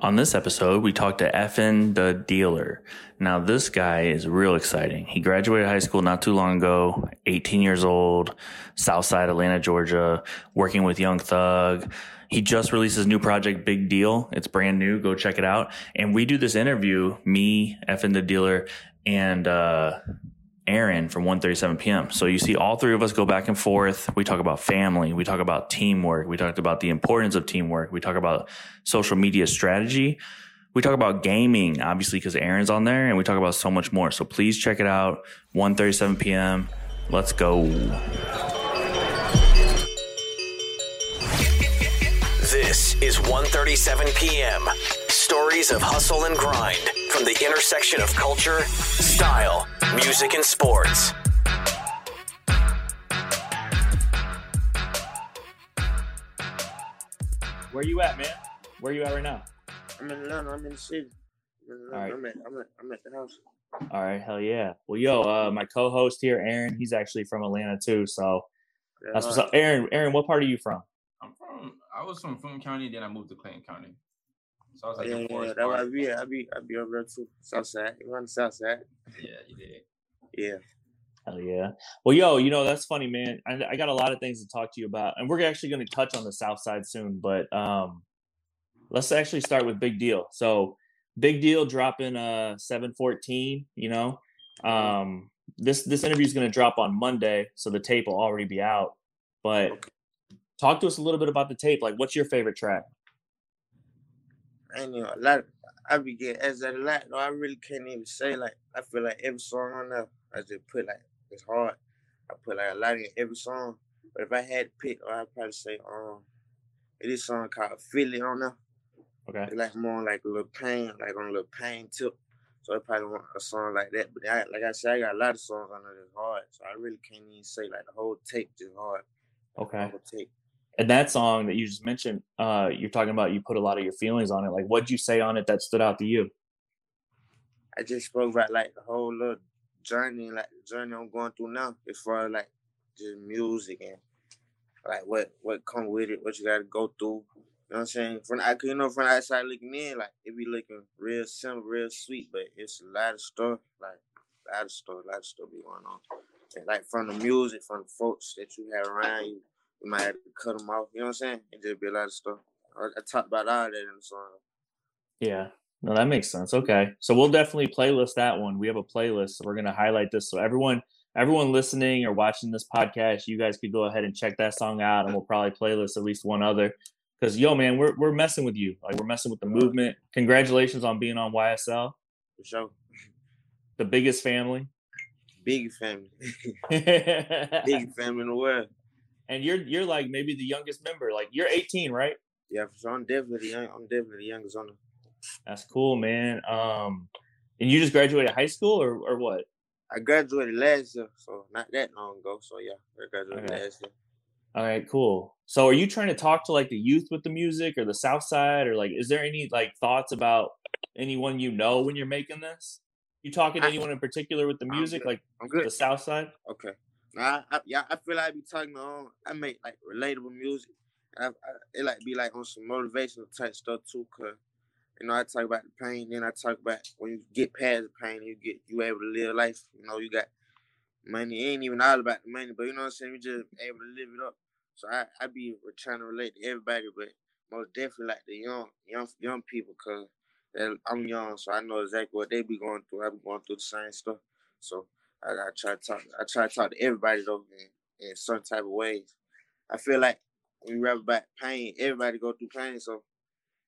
On this episode, we talked to FN DaDealer. Now, this guy is real exciting. He graduated high school not too long ago, 18 years old, Southside Atlanta, Georgia, working with Young Thug. He just released his new project, Big Deal. It's brand new. Go check it out. And we do this interview, me, FN DaDealer, and uh, Aaron from 1:37 p.m. So you see all three of us go back and forth. We talk about family, we talk about teamwork, we talked about the importance of teamwork, we talk about social media strategy. We talk about gaming, obviously, because Aaron's on there, and we talk about so much more. So please check it out. 1:37 p.m. Let's go. This is 1:37 p.m. Stories of hustle and grind from the intersection of culture, style, music, and sports. Where you at, man? Where you at right now? I'm in Atlanta. I'm in the city. I'm, in All right. I'm, at, I'm, at, I'm at the house. All right, hell yeah. Well, yo, uh, my co-host here, Aaron, he's actually from Atlanta too. So Yeah, that's what's up. Aaron, Aaron, what part are you from? I'm from. I was from Fulton County, then I moved to Clayton County. So I was like, yeah, in yeah, Forest that's why I Park. be. I be, I be over there too. South side. You on the south side? Yeah, you did. Yeah. Hell yeah. Well, yo, you know that's funny, man. I, I got a lot of things to talk to you about, and we're actually going to touch on the South Side soon. But um, let's actually start with Big Deal. So, Big Deal dropping uh seven fourteen. You know, um, this this interview is going to drop on Monday, so the tape will already be out. But Okay. talk to us a little bit about the tape. Like, what's your favorite track? I ain't know a lot. I be getting as a lot. though. I really can't even say like. I feel like every song on there, I just put like it's hard. I put like a lot in every song. But if I had to pick, I'd probably say um, it is song called Philly on there. Okay. It's like more like a little pain, like on a little pain tip. So I probably want a song like that. But I, like I said, I got a lot of songs on there that's hard. So I really can't even say like the whole tape just hard. Okay. The whole tape. And that song that you just mentioned, uh, you're talking about you put a lot of your feelings on it. Like, what'd you say on it that stood out to you? I just spoke about like the whole little journey, like the journey I'm going through now, as far as like just music and like what what come with it, what you got to go through. You know what I'm saying? From I, you know, from outside looking in, like it be looking real simple, real sweet, but it's a lot of stuff, like a lot of stuff, a lot of stuff be going on. And, like from the music, from the folks that you have around you, you might have to cut them off. You know what I'm saying? It just be a lot of stuff. I, I talk about all that in the song. Yeah. No, that makes sense. Okay. So we'll definitely playlist that one. We have a playlist. So we're gonna highlight this. So everyone everyone listening or watching this podcast, you guys could go ahead and check that song out and we'll probably playlist at least one other. Cause yo, man, we're we're messing with you. Like we're messing with the movement. Congratulations on being on YSL, For sure. the biggest family. Big family. and Big family in the world. You're you're like maybe the youngest member. Like you're 18, right? Yeah, sure. I'm definitely the young, I'm definitely the youngest on the That's cool, man. Um, and you just graduated high school or or what? I graduated last year, so not that long ago. So yeah, I graduated Okay. last year. All right, cool. So are you trying to talk to like the youth with the music or the South Side or like is there any like thoughts about anyone you know when you're making this? You talking to I- anyone in particular with the I'm music, good. like I'm the South Side? Okay. I, I, yeah, I feel like I be talking on. I make like relatable music. I, I, it like be like on some motivational type stuff too, cause you know I talk about the pain, then I talk about when you get past the pain, you get you able to live life. You know, you got money. It ain't even all about the money, but you know what I'm saying. You just able to live it up. So I, I be trying to relate to everybody, but most definitely like the young, young, young people, cause I'm young, so I know exactly what they be going through. I be going through the same stuff. So I, I try to talk. I try to talk to everybody though in, in certain type of ways. I feel like when you rap about pain, everybody go through pain. So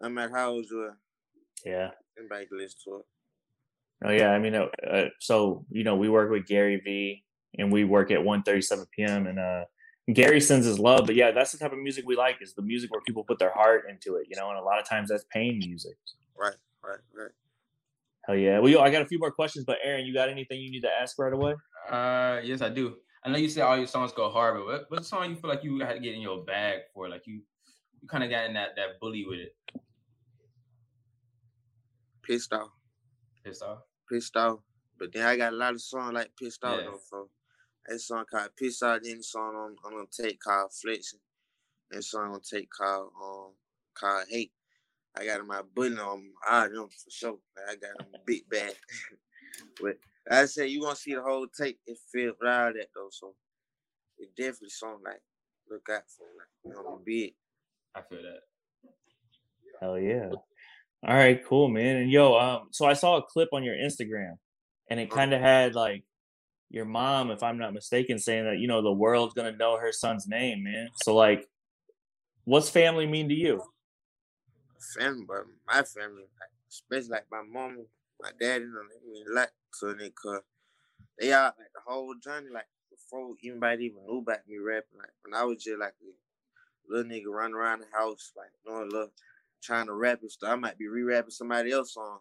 no matter how old you are, Yeah. everybody can listen to it. Oh yeah, I mean, uh, uh, so you know, we work with Gary V, and we work at 1:37 p.m. and uh, Gary sends his love, but yeah, that's the type of music we like is the music where people put their heart into it, you know, and a lot of times that's pain music. Right, right, right. Hell yeah. Well, yo, I got a few more questions, but Aaron, you got anything you need to ask right away? Uh, yes, I do. I know you said all your songs go hard, but what, what song you feel like you had to get in your bag for? Like you, you kind of got in that that bully with it. Pissed off, Pissed off. pissed off. But then I got a lot of songs like pissed off Yeah. though. So that song called Pissed Off. Then the song on I'm gonna take called Flexing. And song I'm gonna take called um called Hate. I got my bully on I know for sure. I got him big bag. but I said you gonna see the whole tape. It filled all that though, so it definitely something like look out for like you know big. I feel that. Hell yeah. All right, cool, man. And yo, um, so I saw a clip on your Instagram and it kind of had like your mom, if I'm not mistaken, saying that, you know, the world's gonna know her son's name, man. So like what's family mean to you? Family, but my family, like, especially like my mom, my dad, you know, they mean a lot to me cause they are like the whole journey, like before anybody even knew about me rapping. Like when I was just like a little nigga running around the house, like doing little trying to rap and stuff. I might be re-rapping somebody else song.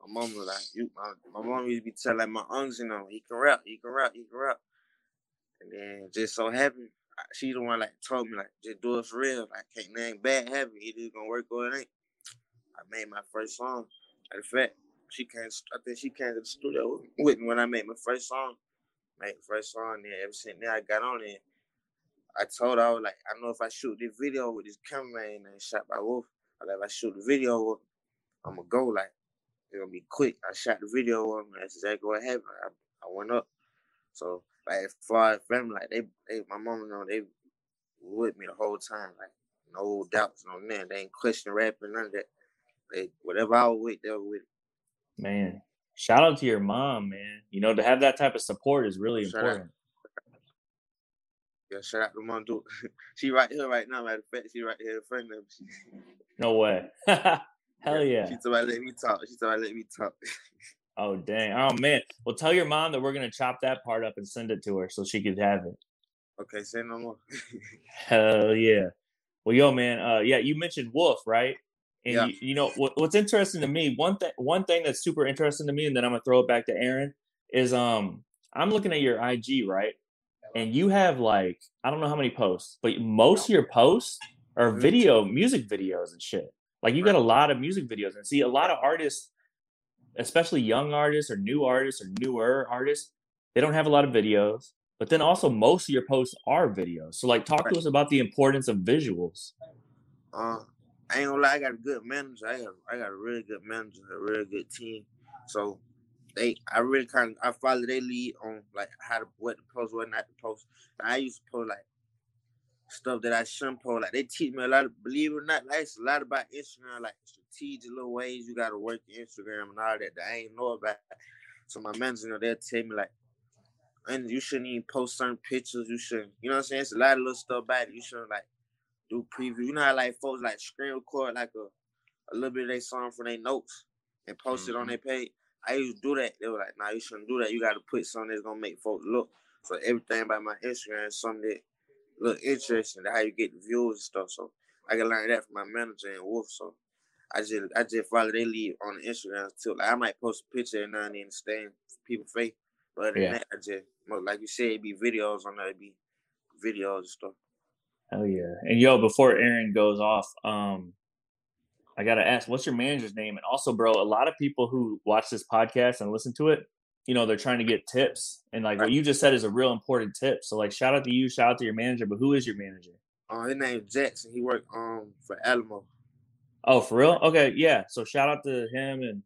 My mom was like, you, my, my mom used to be telling like my uncles, you know, he can rap, he can rap, he can rap. And then just so happened, she the one like told me like, just do it for real. Like, can't name bad habit. Either gonna work or it ain't. I made my first song. Of fact, she came. I think she came to the studio with me when I made my first song. Made first song. Then ever since then, I got on it. I told her I was like, I know if I shoot this video with this cameraman and shot by Wolf, like if I shoot the video, I'm gonna go like it's gonna be quick. I shot the video on that's exactly what happened. I, I went up. So like as far as family, like they, they my mom, you know, they with me the whole time. Like no doubts, no man. They ain't question rapping, none of that. They whatever I was with, they were with. Man, shout out to your mom, man. You know, to have that type of support is really Shout out. important. Yeah, shout out to mom. Do she right here right now? Matter of fact, she right here in front of me. No way. Hell yeah. She told me let me talk. She told me let me talk. Oh dang. Oh man. Well tell your mom that we're gonna chop that part up and send it to her so she could have it. okay, say no more. Hell yeah. Well, yo, man. Uh, yeah, you mentioned Wolf, right? And Yeah. you, you know what, what's interesting to me. One thing, one thing that's super interesting to me, and then I'm gonna throw it back to Aaron. Is um, I'm looking at your IG, right? And you have like I don't know how many posts, but most of your posts are Mhm. video, music videos and shit. Like you got a lot of music videos, and see a lot of artists, especially young artists or new artists or newer artists, they don't have a lot of videos. But then also most of your posts are videos. So like talk to us about the importance of visuals. Uh, I ain't gonna lie, I got a good manager. I got I got a really good manager, a really good team. So they I really kind of I follow their lead on like how to what to post, what not to post. I used to post like stuff that I shouldn't post. Like they teach me a lot of believe it or not, like it's a lot about Instagram, like strategic little ways you gotta work Instagram and all that that I ain't know about. So my manager, you know, they'll tell me like and you shouldn't even post certain pictures. You shouldn't, you know what I'm saying? It's a lot of little stuff about it. You shouldn't like do preview. You know how like folks like screen record like a, a little bit of their song from their notes and post it on Mhm. their page. I used to do that. They were like, nah, you shouldn't do that. You gotta put something that's gonna make folks look. So everything about my Instagram is something that look interesting, how you get the views and stuff. So I can learn that from my manager and Wolf. So I just I just follow their lead on the Instagram too. Like I might post a picture and nothing and stand people face. But other than that, I just like you said, it'd be videos on there, it'd be videos and stuff. Hell yeah. And yo, before Aaron goes off, um, I gotta ask, what's your manager's name? And also, bro, a lot of people who watch this podcast and listen to it, you know, they're trying to get tips. And like what you just said is a real important tip. So like shout out to you, shout out to your manager, but who is your manager? Uh, his name Jackson. He worked um for Alamo. Oh, for real? Okay, yeah. So shout out to him and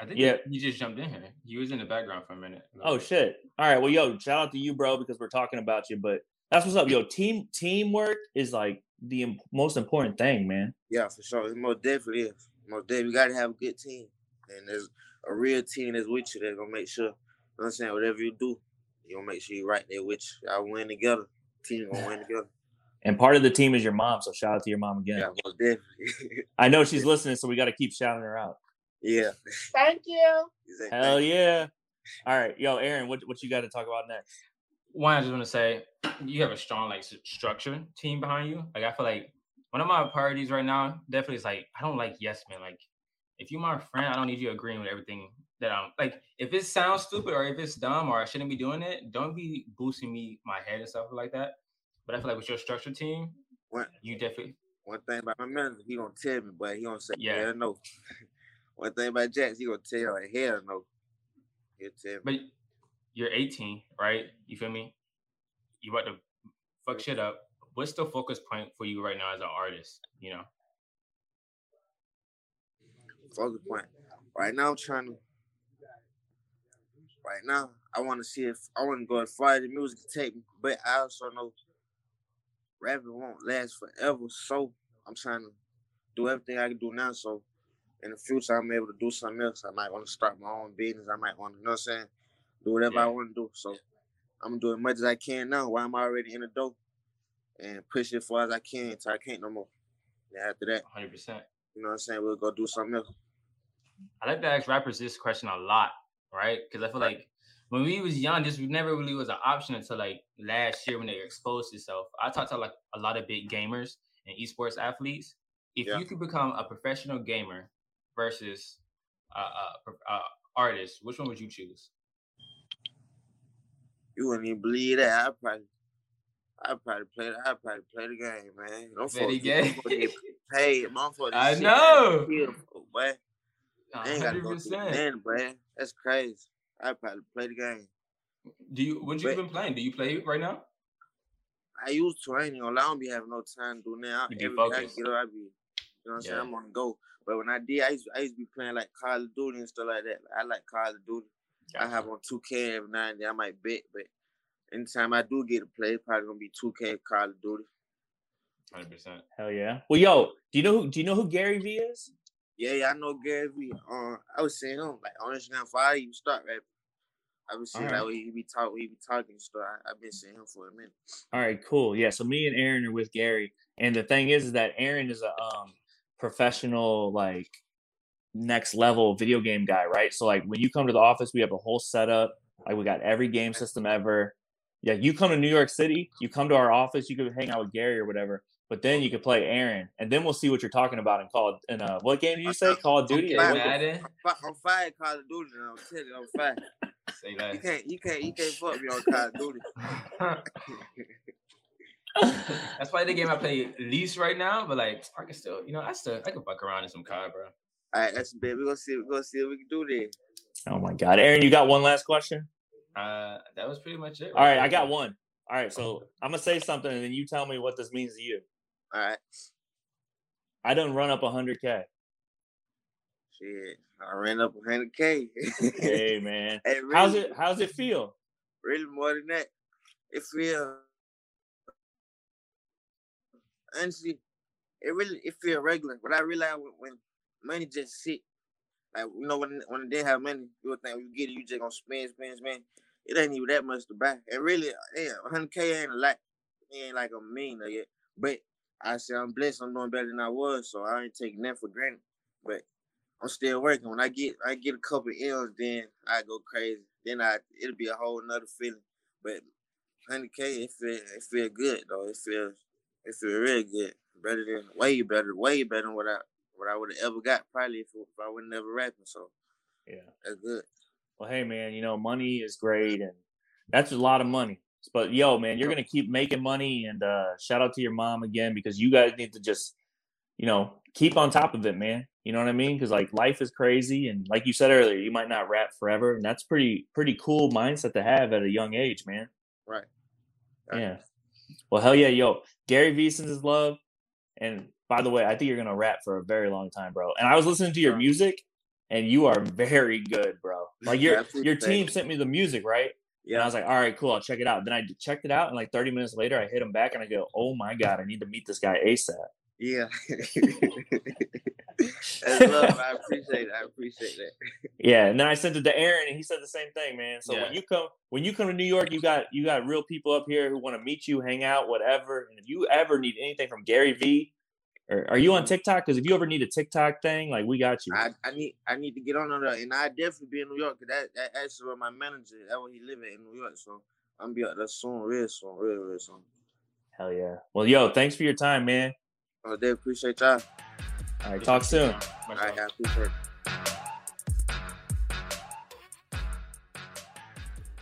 I think Yeah. he, you just jumped in here. You was in the background for a minute. oh shit. All right, well, yo, shout out to you, bro, because we're talking about you. But that's what's up, yo. Team teamwork is like the im- most important thing, man. Yeah, for sure. It most definitely is. Most definitely, you gotta have a good team, and there's a real team that's with you. That's gonna make sure. You know what I'm saying? Whatever you do, you gonna make sure you right there with you. Y'all win together. Team gonna win together. And part of the team is your mom, so shout out to your mom again. Yeah, most definitely. I know she's listening, so we got to keep shouting her out. yeah. Thank you. Exactly. Hell yeah! All right, yo, Aaron, what what you got to talk about next? One, I just want to say you have a strong like structure team behind you. Like I feel like one of my priorities right now definitely is like I don't like yes man. Like if you're my friend, I don't need you agreeing with everything that I'm like. If it sounds stupid or if it's dumb or I shouldn't be doing it, don't be boosting me my head and stuff like that. But I feel like with your structure team, What? you definitely One thing about my manager, he gonna tell me, but he gonna say, Yeah. "Hell no." One thing about Jax, he gonna tell like, "Hell no." He'll tell me. but you're 18, right? You feel me? You about to fuck shit up. What's the focus point for you right now as an artist? You know, focus point. Right now, I'm trying to. Right now, I want to see if I want to go as far the music me, but I also know rapping won't last forever. So I'm trying to do everything I can do now. So in the future, I'm able to do something else. I might want to start my own business. I might want to, you know what I'm saying, do whatever Yeah. I want to do. So I'm gonna do as much as I can now while I'm already in the door and push it as far as I can until I can't no more. Then after that, 100. percent you know what I'm saying, we'll go do something else. I like to ask rappers this question a lot, right? Because I feel like when we was young, this never really was an option until like last year when they exposed itself. I talked to like a lot of big gamers and esports athletes. If Yeah. you could become a professional gamer versus a, a artist, which one would you choose? You wouldn't even believe that. I probably, I probably play. I probably play the game, man. Don't Play the game. get paid, motherfucker. I shit, know. man. Boy. I ain't gotta go through 100%. then, boy. That's crazy. I probably play the game. Do you? What you But- been playing? Do you play it right now? I used to. I ain't gonna lie. I don't be having no time to do now. You Every day I get up, I be. You know what I'm saying? Yeah. I'm on go. But when I did, I used, I used to be playing like Call of Duty and stuff like that. I like Call of Duty. I have on 2K every now and then. I might bet, but anytime I do get to play, it's probably gonna be 2K Call of Duty. Hundred percent. Hell yeah. Well, yo, do you know who? Do you know who Gary V is? Yeah, yeah, I know Gary Vee. Uh, I was seeing him like on Instagram before I even start rapping. I was seeing Alright. like when he be talk, he be talking and stuff. I, I've been seeing him for a minute. All right, cool. Yeah, so me and Aaron are with Gary, and the thing is, is that Aaron is a um professional, like next level video game guy, right? So like when you come to the office, we have a whole setup. Like we got every game system ever. Yeah, you come to New York City, you come to our office, you could hang out with Gary or whatever. But then you could play Aaron, and then we'll see what you're talking about in Call. In uh, what game did you say? Call of Duty. or fine. what the- Madden. I'm, fi- I'm fire Call of Duty. I'm telling you, I'm fire. Say that. You can't, you can't, you can't fuck me on Call of Duty. That's probably the game I play least right now, but like I can still, you know, I still I can fuck around in some COD, bro. All right, that's big. We're gonna see. We're gonna see what we can do there. Oh my God, Aaron, you got one last question? Uh, that was pretty much it. All right, I got one. All right, so I'm gonna say something, and then you tell me what this means to you. All right, I done run up 100k. shit. I ran up 100k. Hey man, Hey, really, how's it? How's it feel? Really more than that. It feel honestly, it really it feel regular. But I realize when, when money just sit, like you know when when they have money, you would think you get it, you just gonna spend, spend, spend. It ain't even that much to buy. And really, yeah, 100k ain't a lot. It ain't like a million yet. But I say I'm blessed. I'm doing better than I was, so I ain't taking that for granted. But I'm still working. When I get I get a couple L's, then I go crazy. Then I it'll be a whole nother feeling. But 100k, it feel it feel good though. It feels it feel really good. Better than way better, way better than what I what I would have ever got probably if, if I would never rapping. So Yeah. that's good. Well, hey man, you know money is great, and that's a lot of money. But yo, man, you're gonna keep making money, and uh, shout out to your mom again because you guys need to just, you know, keep on top of it, man. You know what I mean? Because like life is crazy, and like you said earlier, you might not rap forever, and that's pretty pretty cool mindset to have at a young age, man. Right. Yeah. Well, hell yeah, yo, Gary his love, and by the way, I think you're gonna rap for a very long time, bro. And I was listening to your music, and you are very good, bro. Like your your team sent me the music, right? And I was like, all right, cool, I'll check it out. Then I checked it out, and like 30 minutes later, I hit him back, and I go, oh my god, I need to meet this guy ASAP. Yeah. That's love. I appreciate it. I appreciate that. Yeah, and then I sent it to Aaron, and he said the same thing, man. So Yeah. when you come when you come to New York, you got you got real people up here who want to meet you, hang out, whatever. And if you ever need anything from Gary V, or are you on TikTok? Because if you ever need a TikTok thing, like we got you. I, I need I need to get on there, and I definitely be in New York. Cause that that actually where my manager. That where he live at in New York. So I'm be out there soon, real soon, real real soon. Hell yeah. Well, yo, thanks for your time, man. Oh, they appreciate y'all. All right, talk soon. Much All love. right, I appreciate it.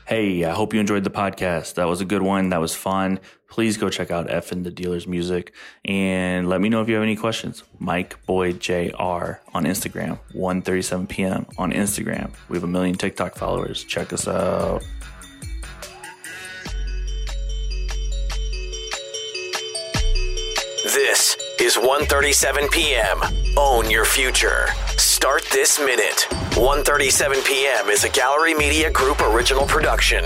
Hey, I hope you enjoyed the podcast. That was a good one. That was fun. Please go check out FN DaDealer's music and let me know if you have any questions. Mike Boyd JR on Instagram, 1:37 p.m. on Instagram. We have a million TikTok followers. Check us out. This is 1:37 p.m. Own your future. Start this minute. 1:37 p.m. is a Gallery Media Group original production.